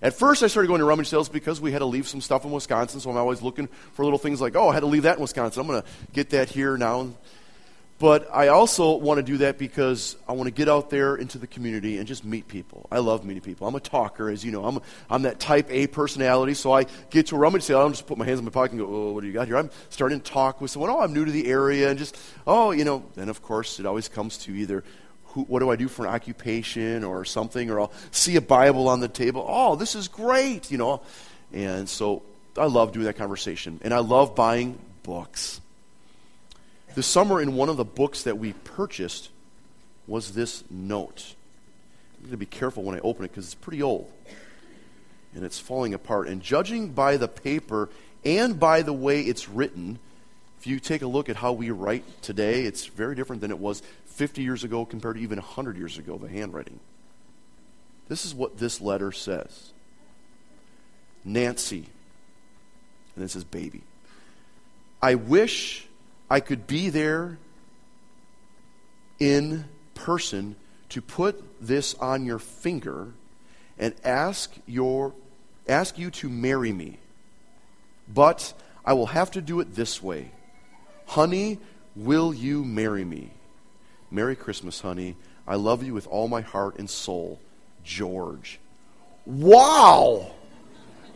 At first, I started going to rummage sales because we had to leave some stuff in Wisconsin, so I'm always looking for little things like, oh, I had to leave that in Wisconsin. I'm going to get that here now. But I also want to do that because I want to get out there into the community and just meet people. I love meeting people. I'm a talker, as you know. I'm, I'm that type A personality, so I get to a rummage sale. I don't just put my hands in my pocket and go, oh, what do you got here? I'm starting to talk with someone. Oh, I'm new to the area, and just, oh, you know. Then, of course, it always comes to either who, what do I do for an occupation or something, or I'll see a Bible on the table. Oh, this is great, you know. And so I love doing that conversation. And I love buying books. This summer, in one of the books that we purchased, was this note. I'm going to be careful when I open it because it's pretty old and it's falling apart. And judging by the paper and by the way it's written, if you take a look at how we write today, it's very different than it was 50 years ago compared to even 100 years ago, the handwriting. This is what this letter says Nancy, and this is baby. I wish I could be there in person to put this on your finger and ask your ask you to marry me. But I will have to do it this way. Honey, will you marry me? Merry Christmas, honey. I love you with all my heart and soul. George. Wow!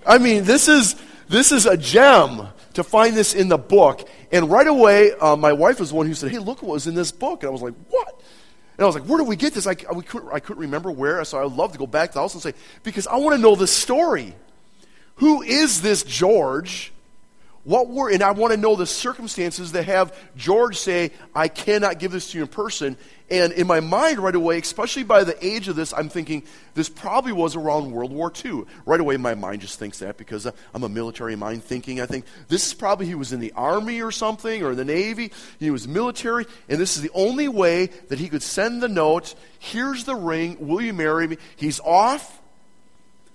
I mean, this is this is a gem to find this in the book. And right away, uh, my wife was the one who said, "Hey, look what was in this book." And I was like, "What?" And I was like, "Where did we get this?" I, couldn't, I couldn't remember where, so I would love to go back to the house and say, "Because I want to know the story. Who is this George?" What were, and I want to know the circumstances that have George say, I cannot give this to you in person. And in my mind, right away, especially by the age of this, I'm thinking this probably was around World War II. Right away, my mind just thinks that because I'm a military mind thinking. I think this is probably he was in the Army or something or the Navy. He was military, and this is the only way that he could send the note Here's the ring. Will you marry me? He's off.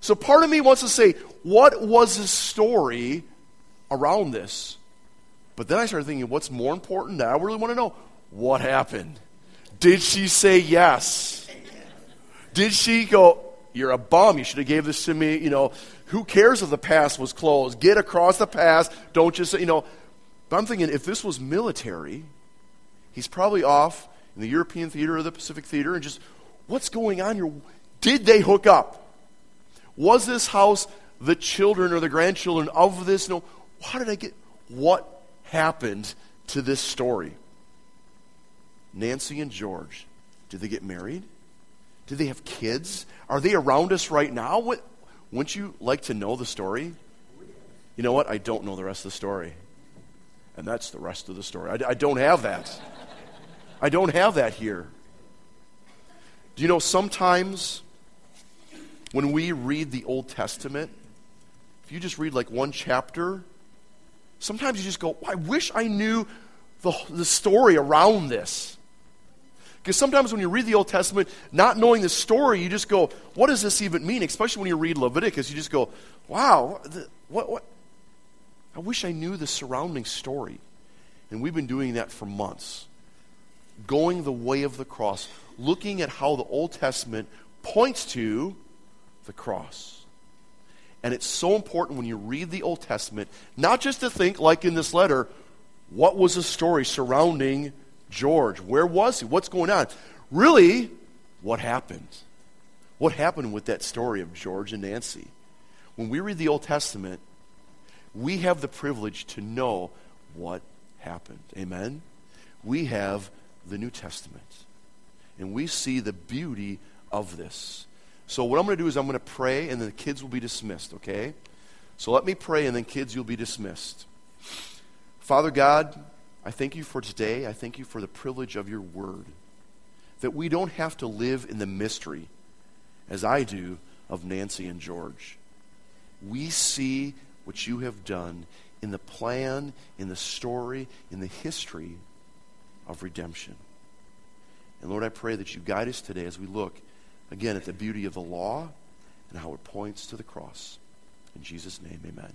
So part of me wants to say, what was his story around this. But then I started thinking, what's more important I really want to know? What happened? Did she say yes? Did she go, you're a bum, you should have gave this to me, you know, who cares if the pass was closed? Get across the pass, don't just, you know. But I'm thinking, if this was military, he's probably off in the European theater or the Pacific theater and just, what's going on here? Did they hook up? Was this house the children or the grandchildren of this? No how did I get, what happened to this story? Nancy and George, did they get married? Did they have kids? Are they around us right now? What, wouldn't you like to know the story? You know what? I don't know the rest of the story. And that's the rest of the story. I, I don't have that. I don't have that here. Do you know sometimes when we read the Old Testament, if you just read like one chapter, Sometimes you just go, I wish I knew the, the story around this. Because sometimes when you read the Old Testament, not knowing the story, you just go, what does this even mean? Especially when you read Leviticus, you just go, wow, what, what? I wish I knew the surrounding story. And we've been doing that for months. Going the way of the cross, looking at how the Old Testament points to the cross. And it's so important when you read the Old Testament, not just to think, like in this letter, what was the story surrounding George? Where was he? What's going on? Really, what happened? What happened with that story of George and Nancy? When we read the Old Testament, we have the privilege to know what happened. Amen? We have the New Testament. And we see the beauty of this. So, what I'm going to do is I'm going to pray, and then the kids will be dismissed, okay? So, let me pray, and then kids, you'll be dismissed. Father God, I thank you for today. I thank you for the privilege of your word. That we don't have to live in the mystery, as I do, of Nancy and George. We see what you have done in the plan, in the story, in the history of redemption. And Lord, I pray that you guide us today as we look again at the beauty of the law and how it points to the cross. In Jesus' name, amen.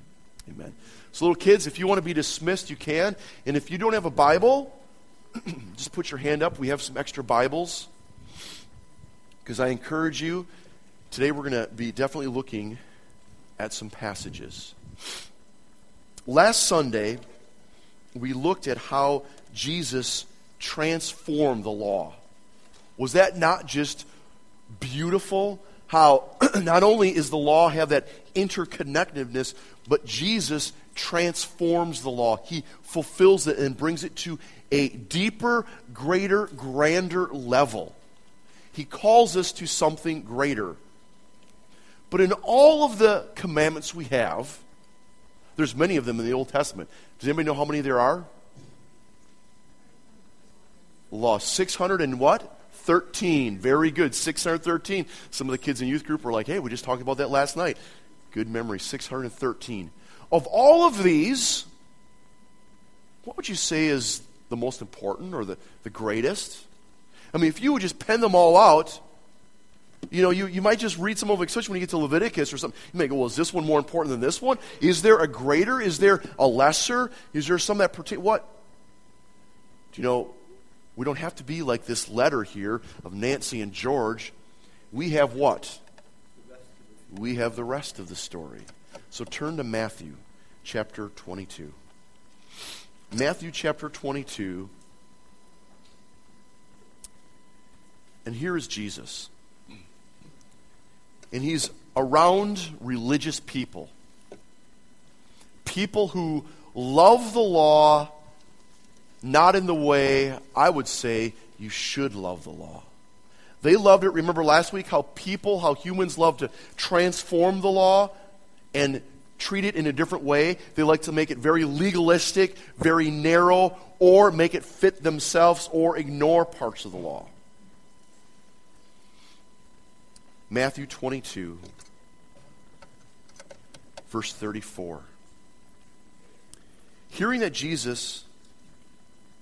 Amen. So, little kids, if you want to be dismissed, you can. And if you don't have a Bible, just put your hand up. We have some extra Bibles. Because I encourage you, today we're going to be definitely looking at some passages. Last Sunday, we looked at how Jesus transformed the law. Was that not just beautiful? How not only is the law have that interconnectedness, but Jesus transforms the law. He fulfills it and brings it to a deeper, greater, grander level. He calls us to something greater. But in all of the commandments we have, there's many of them in the Old Testament. Does anybody know how many there are? Law 600 and what? 13. Very good. 613. Some of the kids in youth group were like, hey, we just talked about that last night. Good memory. 613. Of all of these, what would you say is the most important or the, the greatest? I mean, if you would just pen them all out, you know, you, you might just read some of them, especially when you get to Leviticus or something. You may go, well, is this one more important than this one? Is there a greater? Is there a lesser? Is there some that pertain? What? Do you know, we don't have to be like this letter here of Nancy and George. We have what? We have the rest of the story. So turn to Matthew chapter 22. Matthew chapter 22. And here is Jesus. And he's around religious people. People who love the law not in the way I would say you should love the law. They loved it. Remember last week how people, how humans love to transform the law and treat it in a different way. They like to make it very legalistic, very narrow, or make it fit themselves or ignore parts of the law. Matthew 22, verse 34. Hearing that Jesus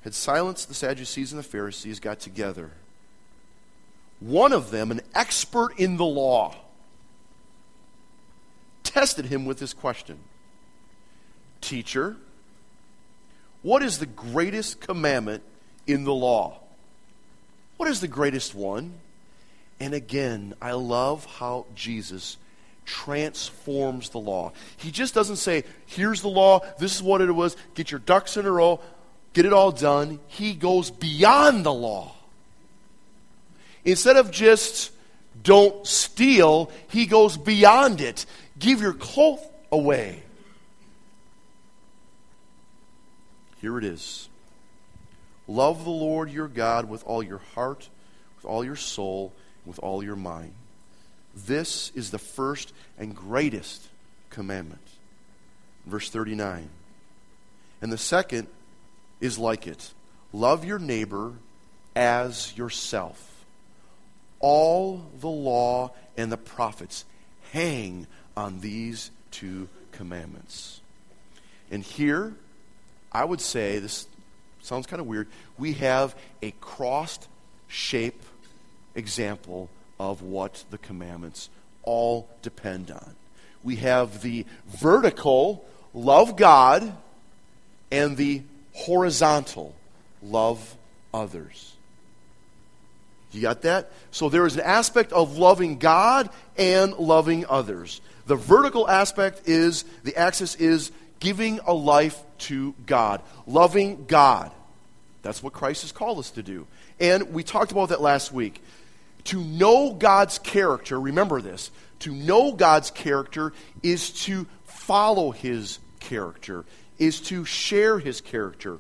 had silenced the Sadducees and the Pharisees, got together. One of them, an expert in the law, tested him with this question Teacher, what is the greatest commandment in the law? What is the greatest one? And again, I love how Jesus transforms the law. He just doesn't say, here's the law, this is what it was, get your ducks in a row get it all done. He goes beyond the law. Instead of just don't steal, he goes beyond it. Give your cloth away. Here it is. Love the Lord your God with all your heart, with all your soul, with all your mind. This is the first and greatest commandment. Verse 39. And the second is like it love your neighbor as yourself. All the law and the prophets hang on these two commandments. And here, I would say, this sounds kind of weird, we have a crossed shape example of what the commandments all depend on. We have the vertical, love God, and the horizontal love others. You got that? So there is an aspect of loving God and loving others. The vertical aspect is, the axis is giving a life to God, loving God. That's what Christ has called us to do. And we talked about that last week. To know God's character, remember this, to know God's character is to follow his character is to share his character.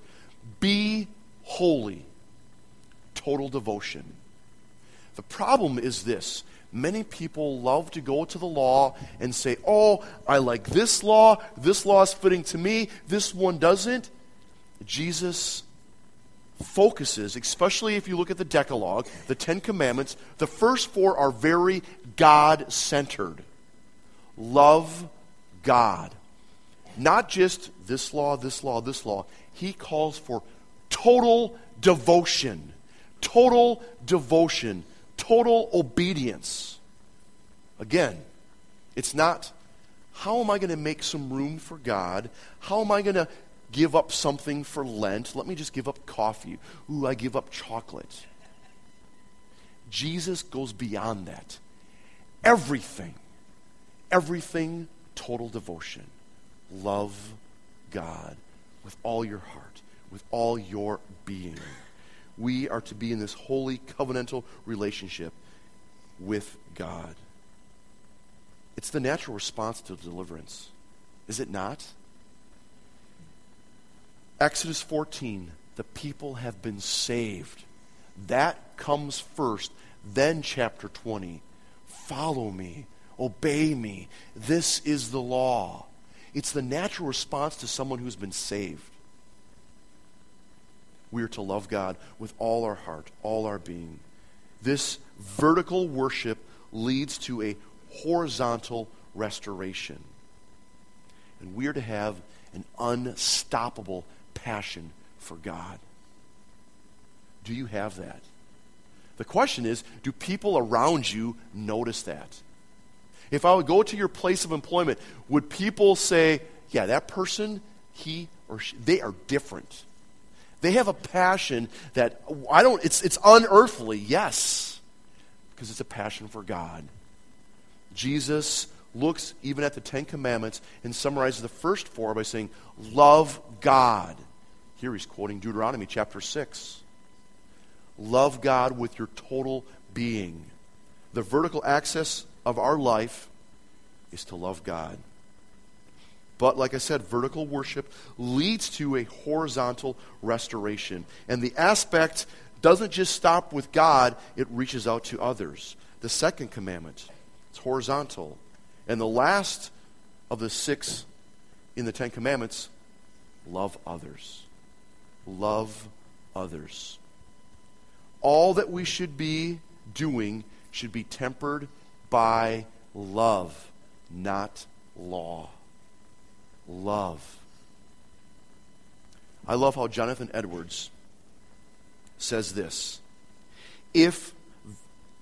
Be holy. Total devotion. The problem is this many people love to go to the law and say, Oh, I like this law. This law is fitting to me. This one doesn't. Jesus focuses, especially if you look at the Decalogue, the Ten Commandments, the first four are very God centered. Love God. Not just this law, this law, this law. He calls for total devotion. Total devotion. Total obedience. Again, it's not how am I going to make some room for God? How am I going to give up something for Lent? Let me just give up coffee. Ooh, I give up chocolate. Jesus goes beyond that. Everything, everything total devotion. Love God with all your heart, with all your being. We are to be in this holy covenantal relationship with God. It's the natural response to deliverance, is it not? Exodus 14, the people have been saved. That comes first. Then, chapter 20, follow me, obey me. This is the law. It's the natural response to someone who's been saved. We are to love God with all our heart, all our being. This vertical worship leads to a horizontal restoration. And we are to have an unstoppable passion for God. Do you have that? The question is do people around you notice that? If I would go to your place of employment, would people say, yeah, that person, he or she, they are different? They have a passion that I don't, it's, it's unearthly, yes, because it's a passion for God. Jesus looks even at the Ten Commandments and summarizes the first four by saying, Love God. Here he's quoting Deuteronomy chapter 6. Love God with your total being. The vertical axis of our life is to love God. But like I said, vertical worship leads to a horizontal restoration. And the aspect doesn't just stop with God, it reaches out to others. The second commandment, it's horizontal. And the last of the six in the Ten Commandments, love others. Love others. All that we should be doing should be tempered by love, not law love. I love how Jonathan Edwards says this. If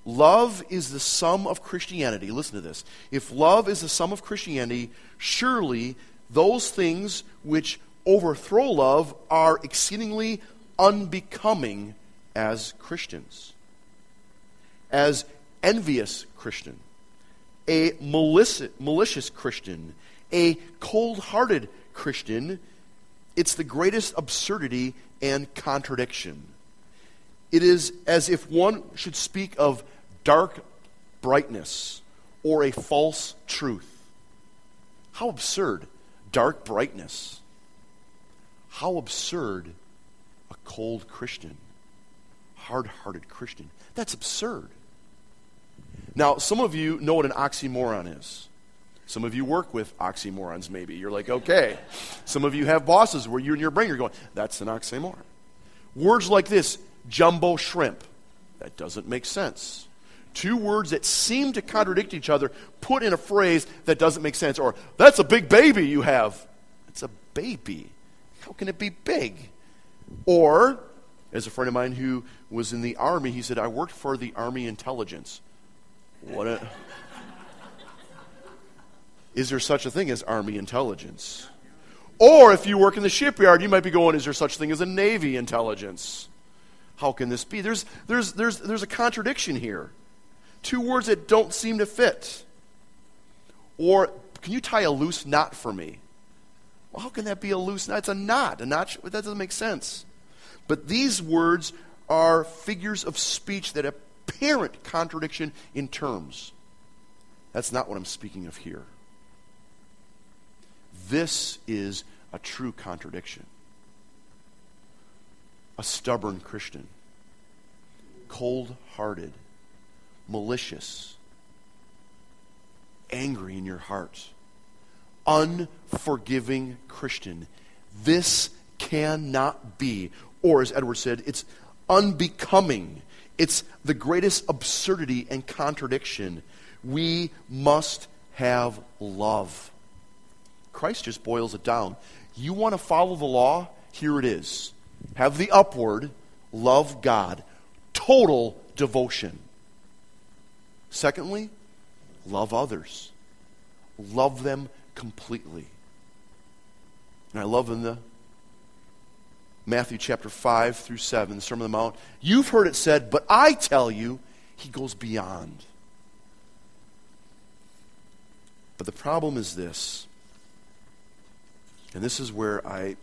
love is the sum of Christianity, listen to this. If love is the sum of Christianity, surely those things which overthrow love are exceedingly unbecoming as Christians. As envious Christian, a malicious, malicious Christian, a cold hearted Christian, it's the greatest absurdity and contradiction. It is as if one should speak of dark brightness or a false truth. How absurd! Dark brightness. How absurd a cold Christian, hard hearted Christian. That's absurd. Now, some of you know what an oxymoron is. Some of you work with oxymorons, maybe. You're like, okay. Some of you have bosses where you and your brain are going, that's an oxymoron. Words like this, jumbo shrimp, that doesn't make sense. Two words that seem to contradict each other put in a phrase that doesn't make sense. Or, that's a big baby you have. It's a baby. How can it be big? Or, as a friend of mine who was in the army, he said, I worked for the Army intelligence. What a. Is there such a thing as Army intelligence? Or if you work in the shipyard, you might be going, Is there such a thing as a Navy intelligence? How can this be? There's, there's, there's, there's a contradiction here. Two words that don't seem to fit. Or, can you tie a loose knot for me? Well, how can that be a loose knot? It's a knot. A knot, that doesn't make sense. But these words are figures of speech that apparent contradiction in terms. That's not what I'm speaking of here. This is a true contradiction. A stubborn Christian, cold hearted, malicious, angry in your heart, unforgiving Christian. This cannot be, or as Edward said, it's unbecoming. It's the greatest absurdity and contradiction. We must have love. Christ just boils it down. You want to follow the law? Here it is. Have the upward, love God, total devotion. Secondly, love others. Love them completely. And I love in the Matthew chapter 5 through 7, the Sermon on the Mount, you've heard it said, but I tell you, he goes beyond. But the problem is this, and this is where I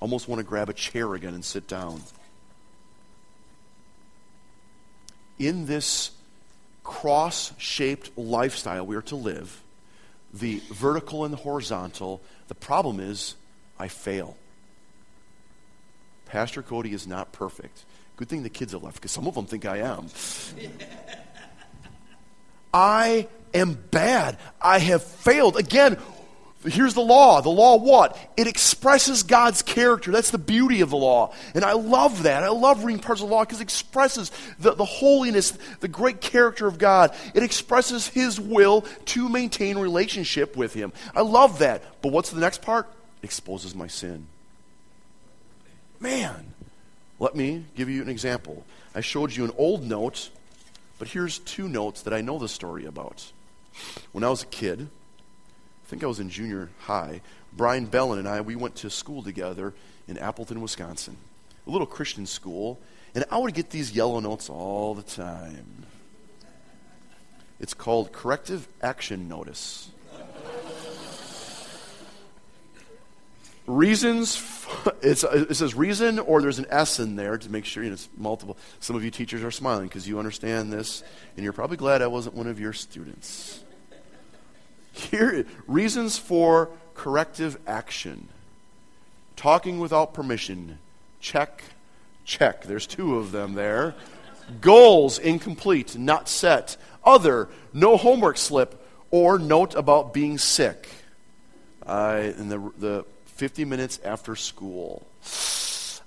almost want to grab a chair again and sit down. In this cross shaped lifestyle we are to live, the vertical and the horizontal, the problem is I fail. Pastor Cody is not perfect. Good thing the kids have left because some of them think I am. I am bad. I have failed. Again, here's the law. The law what? It expresses God's character. That's the beauty of the law. And I love that. I love reading parts of the law because it expresses the, the holiness, the great character of God. It expresses His will to maintain relationship with Him. I love that. But what's the next part? It exposes my sin. Man, let me give you an example. I showed you an old note, but here's two notes that I know the story about. When I was a kid, I think I was in junior high, Brian Bellin and I, we went to school together in Appleton, Wisconsin, a little Christian school, and I would get these yellow notes all the time. It's called Corrective Action Notice. Reasons, it says reason or there's an S in there to make sure you know, it's multiple. Some of you teachers are smiling because you understand this, and you're probably glad I wasn't one of your students. Here, reasons for corrective action. Talking without permission. Check, check. There's two of them there. Goals incomplete, not set. Other, no homework slip, or note about being sick. Uh, in the, the 50 minutes after school.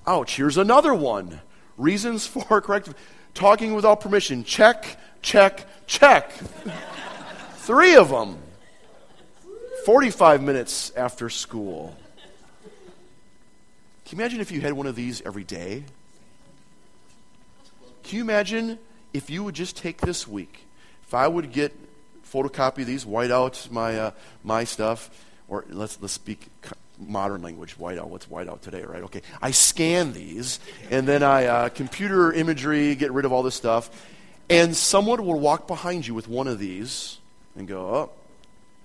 Ouch, here's another one. Reasons for corrective. Talking without permission. Check, check, check. Three of them. 45 minutes after school. Can you imagine if you had one of these every day? Can you imagine if you would just take this week? If I would get photocopy these, white out my uh, my stuff, or let's let's speak modern language, whiteout. What's whiteout today, right? Okay. I scan these, and then I uh, computer imagery, get rid of all this stuff, and someone will walk behind you with one of these and go, oh,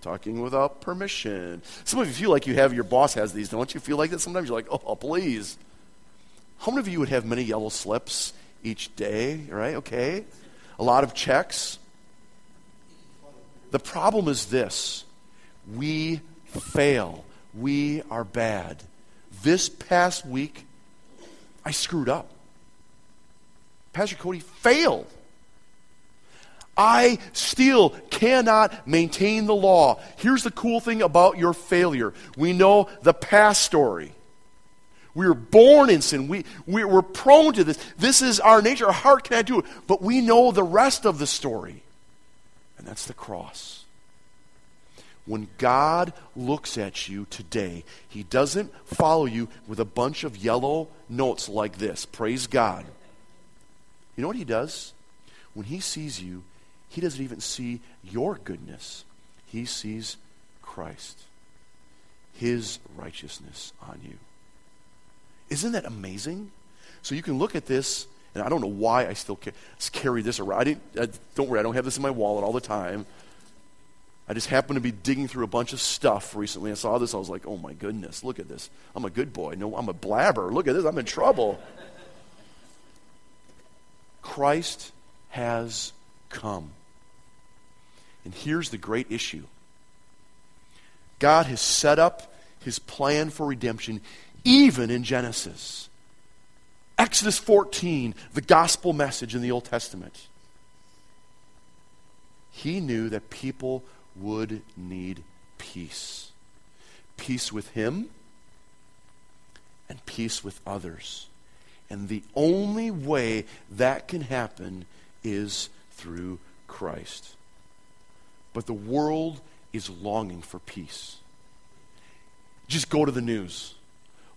talking without permission. Some of you feel like you have, your boss has these. Don't you feel like that sometimes? You're like, oh, please. How many of you would have many yellow slips each day, right? Okay. A lot of checks. The problem is this we fail we are bad. This past week, I screwed up. Pastor Cody failed. I still cannot maintain the law. Here's the cool thing about your failure we know the past story. We were born in sin. We, we, are prone to this. This is our nature. Our heart cannot do it. But we know the rest of the story, and that's the cross. When God looks at you today, He doesn't follow you with a bunch of yellow notes like this. Praise God. You know what He does? When He sees you, He doesn't even see your goodness, He sees Christ, His righteousness on you. Isn't that amazing? So you can look at this, and I don't know why I still carry this around. I didn't, don't worry, I don't have this in my wallet all the time. I just happened to be digging through a bunch of stuff recently. I saw this. I was like, oh my goodness, look at this. I'm a good boy. No, I'm a blabber. Look at this. I'm in trouble. Christ has come. And here's the great issue God has set up his plan for redemption even in Genesis. Exodus 14, the gospel message in the Old Testament. He knew that people would need peace peace with Him and peace with others. And the only way that can happen is through Christ. But the world is longing for peace. Just go to the news.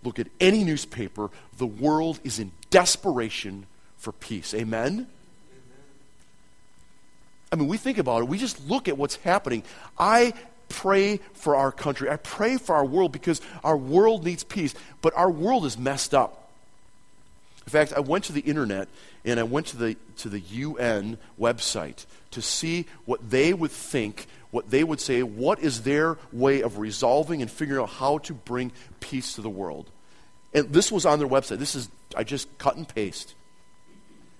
Look at any newspaper. The world is in desperation for peace. Amen? I mean, we think about it, we just look at what's happening. I pray for our country. I pray for our world because our world needs peace, but our world is messed up. In fact, I went to the internet and I went to the, to the UN website to see what they would think what they would say, what is their way of resolving and figuring out how to bring peace to the world. And this was on their website. This is, I just cut and paste.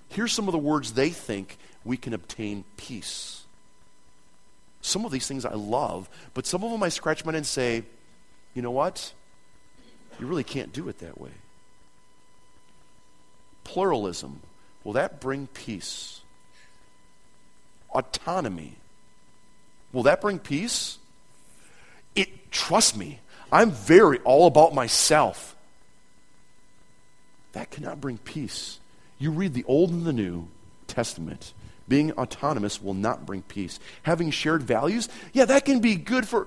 Here's some of the words they think we can obtain peace. Some of these things I love, but some of them I scratch my head and say, you know what? You really can't do it that way. Pluralism, will that bring peace? Autonomy, will that bring peace? It, trust me, I'm very all about myself. That cannot bring peace. You read the Old and the New Testament. Being autonomous will not bring peace. Having shared values, yeah, that can be good for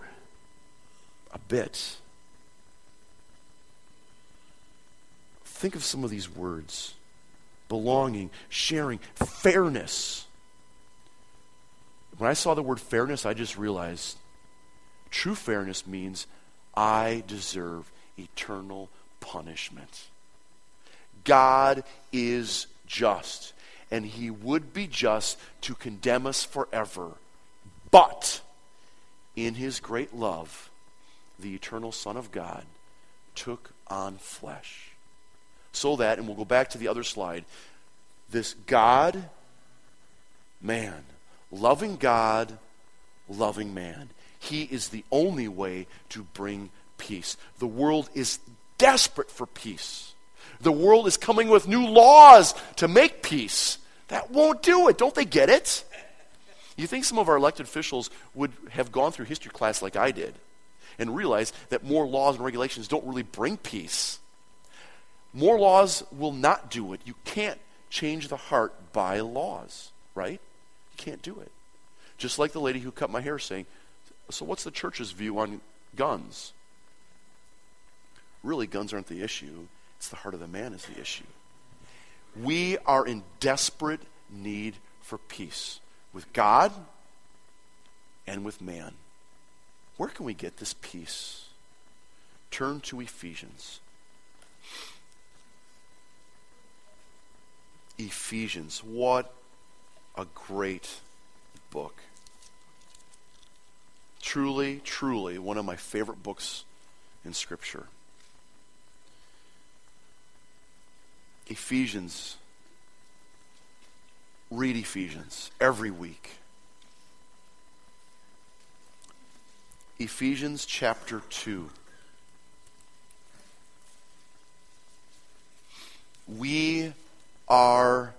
a bit. Think of some of these words belonging, sharing, fairness. When I saw the word fairness, I just realized true fairness means I deserve eternal punishment. God is just, and he would be just to condemn us forever. But in his great love, the eternal Son of God took on flesh. So that, and we'll go back to the other slide, this God, man, loving God, loving man, he is the only way to bring peace. The world is desperate for peace. The world is coming with new laws to make peace. That won't do it. Don't they get it? You think some of our elected officials would have gone through history class like I did and realized that more laws and regulations don't really bring peace. More laws will not do it. You can't change the heart by laws, right? You can't do it. Just like the lady who cut my hair saying, So, what's the church's view on guns? Really, guns aren't the issue. It's the heart of the man is the issue. We are in desperate need for peace with God and with man. Where can we get this peace? Turn to Ephesians. Ephesians. What a great book. Truly, truly, one of my favorite books in Scripture. Ephesians. Read Ephesians every week. Ephesians chapter 2. We are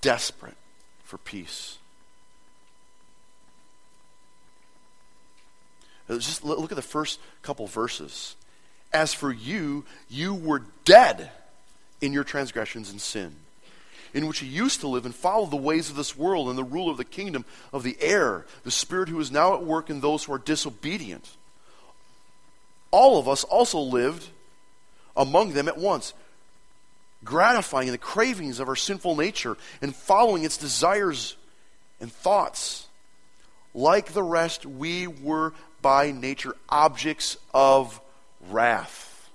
desperate for peace. Just look at the first couple verses. As for you, you were dead in your transgressions and sin, in which you used to live and follow the ways of this world and the rule of the kingdom of the air, the spirit who is now at work in those who are disobedient. All of us also lived among them at once, gratifying the cravings of our sinful nature and following its desires and thoughts. Like the rest, we were by nature objects of wrath.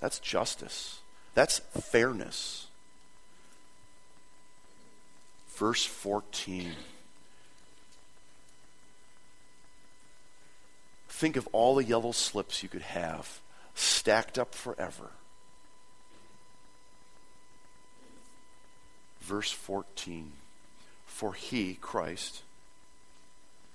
That's justice. That's fairness. Verse 14. Think of all the yellow slips you could have stacked up forever. Verse 14. For he, Christ,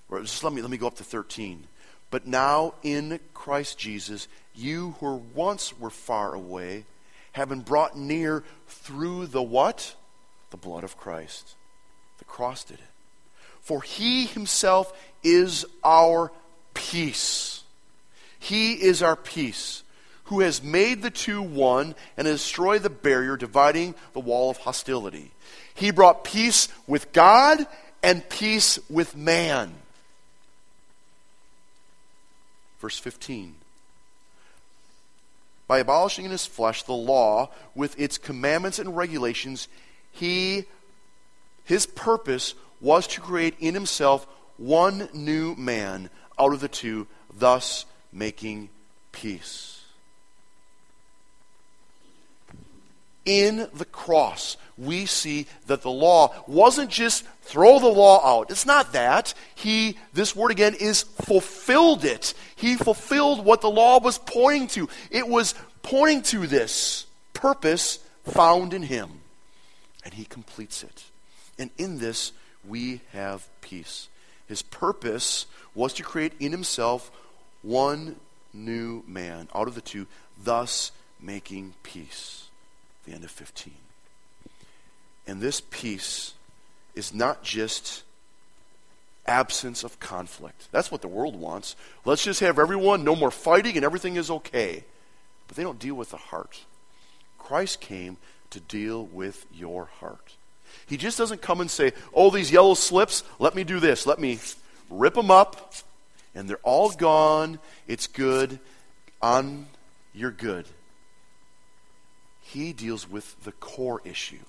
or just let me, let me go up to 13. But now in Christ Jesus, you who once were far away have been brought near through the what? The blood of Christ. The cross did it. For he himself is our peace. He is our peace, who has made the two one and has destroyed the barrier dividing the wall of hostility. He brought peace with God and peace with man Verse 15. By abolishing in his flesh the law with its commandments and regulations, he, his purpose was to create in himself one new man out of the two, thus making peace. In the cross, we see that the law wasn't just throw the law out. It's not that. He, this word again, is fulfilled it. He fulfilled what the law was pointing to. It was pointing to this purpose found in Him. And He completes it. And in this, we have peace. His purpose was to create in Himself one new man out of the two, thus making peace the end of 15. And this peace is not just absence of conflict. That's what the world wants. Let's just have everyone, no more fighting, and everything is okay. But they don't deal with the heart. Christ came to deal with your heart. He just doesn't come and say, Oh, these yellow slips, let me do this. Let me rip them up, and they're all gone. It's good. On your good. He deals with the core issue.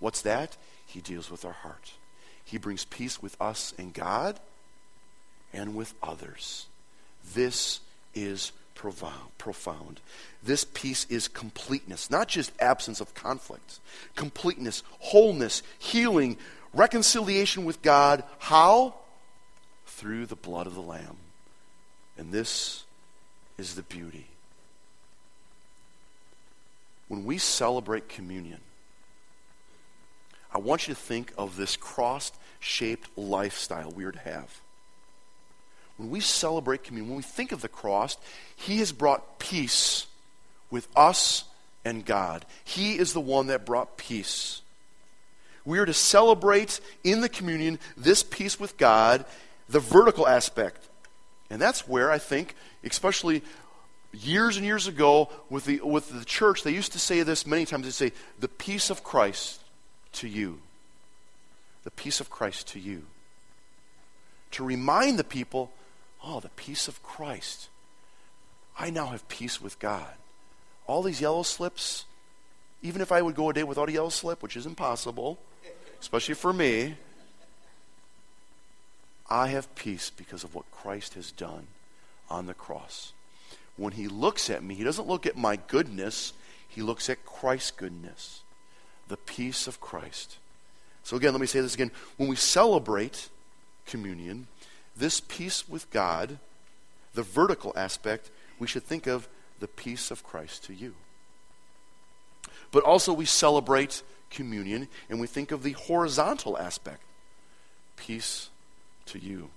What's that? He deals with our heart. He brings peace with us and God and with others. This is profound. This peace is completeness, not just absence of conflict. Completeness, wholeness, healing, reconciliation with God. How? Through the blood of the Lamb. And this is the beauty when we celebrate communion, I want you to think of this cross shaped lifestyle we are to have. When we celebrate communion, when we think of the cross, He has brought peace with us and God. He is the one that brought peace. We are to celebrate in the communion this peace with God, the vertical aspect. And that's where I think, especially years and years ago with the, with the church, they used to say this many times. They'd say, the peace of Christ to you. The peace of Christ to you. To remind the people, oh, the peace of Christ. I now have peace with God. All these yellow slips, even if I would go a day without a yellow slip, which is impossible, especially for me, I have peace because of what Christ has done on the cross when he looks at me, he doesn't look at my goodness, he looks at Christ's goodness, the peace of Christ. So, again, let me say this again. When we celebrate communion, this peace with God, the vertical aspect, we should think of the peace of Christ to you. But also, we celebrate communion and we think of the horizontal aspect peace to you.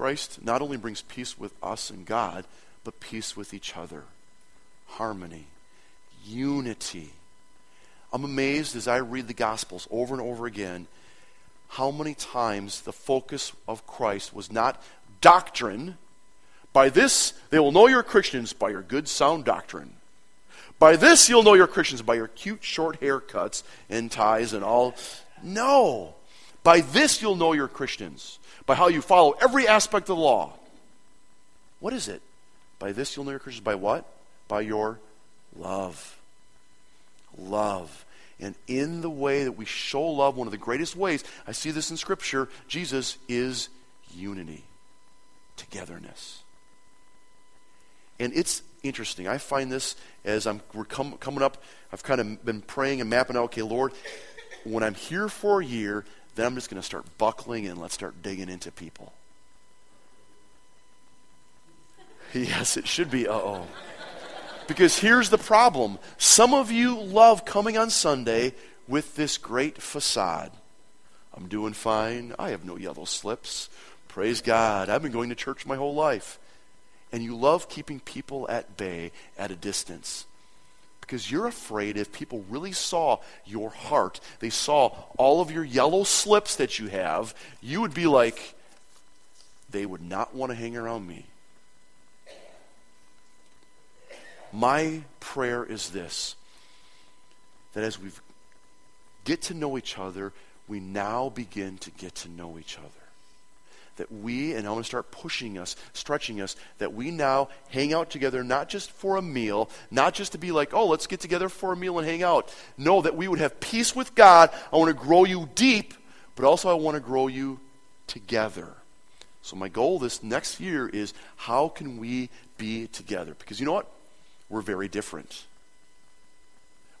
Christ not only brings peace with us and God, but peace with each other, harmony, unity. I'm amazed as I read the Gospels over and over again how many times the focus of Christ was not doctrine. By this, they will know you're Christians by your good, sound doctrine. By this, you'll know you're Christians by your cute, short haircuts and ties and all. No. By this, you'll know you're Christians by how you follow every aspect of the law. What is it? By this you'll know your Christians. By what? By your love. Love. And in the way that we show love, one of the greatest ways, I see this in Scripture, Jesus is unity, togetherness. And it's interesting. I find this as I'm we're com- coming up, I've kind of been praying and mapping out, okay, Lord, when I'm here for a year, then I'm just going to start buckling and let's start digging into people. Yes, it should be uh oh. Because here's the problem some of you love coming on Sunday with this great facade. I'm doing fine. I have no yellow slips. Praise God. I've been going to church my whole life. And you love keeping people at bay at a distance because you're afraid if people really saw your heart, they saw all of your yellow slips that you have, you would be like, they would not want to hang around me. My prayer is this that as we get to know each other, we now begin to get to know each other that we, and I'm going to start pushing us, stretching us, that we now hang out together not just for a meal, not just to be like, oh, let's get together for a meal and hang out. No, that we would have peace with God. I want to grow you deep, but also I want to grow you together. So my goal this next year is how can we be together? Because you know what? We're very different.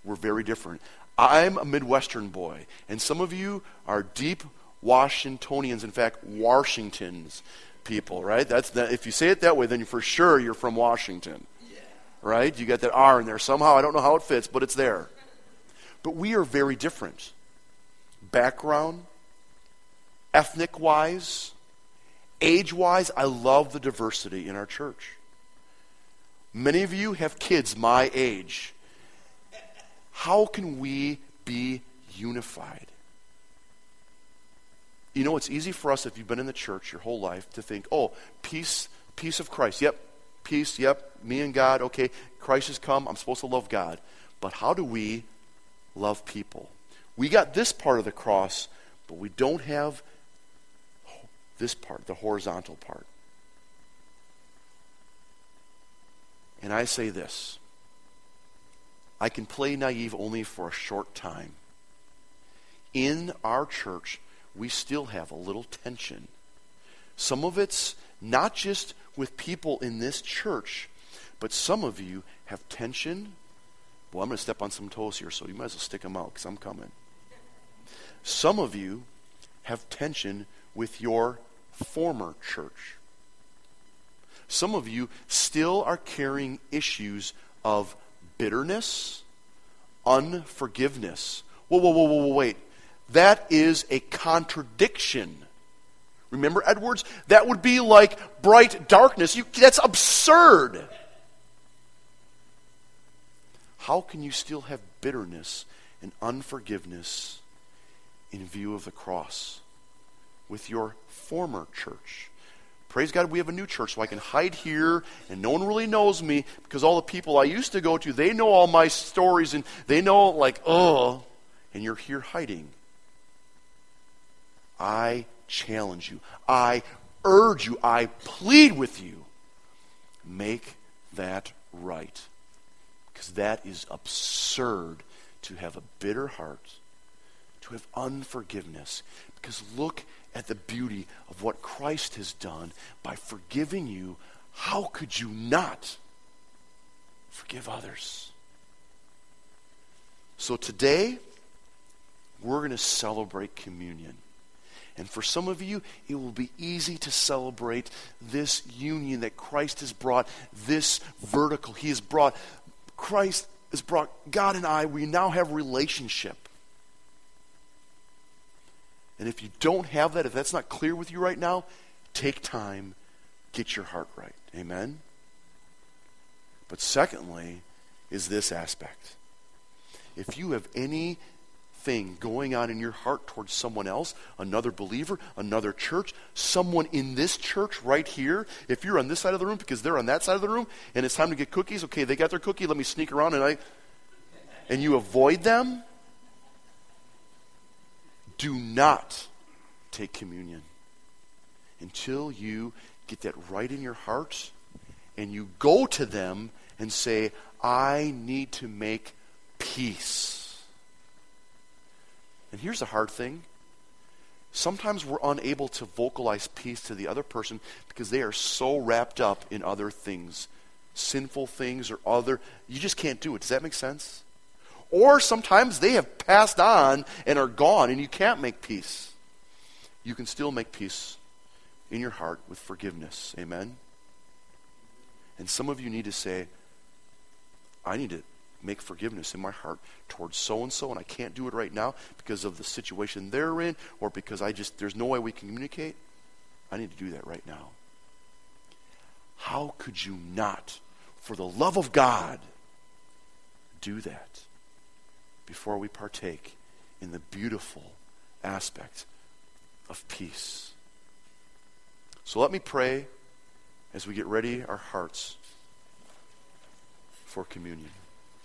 We're very different. I'm a Midwestern boy, and some of you are deep Washingtonians, in fact, Washingtons people, right? That's that, if you say it that way, then for sure you're from Washington, right? You got that R in there somehow. I don't know how it fits, but it's there. But we are very different. Background, ethnic wise, age wise, I love the diversity in our church. Many of you have kids my age. How can we be unified? You know, it's easy for us if you've been in the church your whole life to think, oh, peace, peace of Christ. Yep, peace, yep, me and God, okay, Christ has come, I'm supposed to love God. But how do we love people? We got this part of the cross, but we don't have this part, the horizontal part. And I say this I can play naive only for a short time. In our church, we still have a little tension. Some of it's not just with people in this church, but some of you have tension. Well, I'm going to step on some toes here, so you might as well stick them out because I'm coming. Some of you have tension with your former church. Some of you still are carrying issues of bitterness, unforgiveness. Whoa, whoa, whoa, whoa, wait. That is a contradiction. Remember Edwards? That would be like bright darkness. You, that's absurd. How can you still have bitterness and unforgiveness in view of the cross with your former church? Praise God, we have a new church, so I can hide here, and no one really knows me because all the people I used to go to, they know all my stories, and they know, like, oh, and you're here hiding. I challenge you. I urge you. I plead with you. Make that right. Because that is absurd to have a bitter heart, to have unforgiveness. Because look at the beauty of what Christ has done by forgiving you. How could you not forgive others? So today, we're going to celebrate communion. And for some of you, it will be easy to celebrate this union that Christ has brought, this vertical. He has brought, Christ has brought God and I, we now have relationship. And if you don't have that, if that's not clear with you right now, take time, get your heart right. Amen? But secondly, is this aspect. If you have any thing going on in your heart towards someone else, another believer, another church, someone in this church right here, if you're on this side of the room because they're on that side of the room and it's time to get cookies, okay, they got their cookie, let me sneak around and I and you avoid them, do not take communion until you get that right in your heart and you go to them and say, I need to make peace. And here's the hard thing sometimes we're unable to vocalize peace to the other person because they are so wrapped up in other things, sinful things or other. You just can't do it. Does that make sense? Or sometimes they have passed on and are gone and you can't make peace. You can still make peace in your heart with forgiveness. Amen? And some of you need to say, I need to make forgiveness in my heart towards so and so, and I can't do it right now because of the situation they're in, or because I just, there's no way we can communicate. I need to do that right now. How could you not, for the love of God, do that before we partake in the beautiful aspect of peace? So let me pray as we get ready our hearts for communion.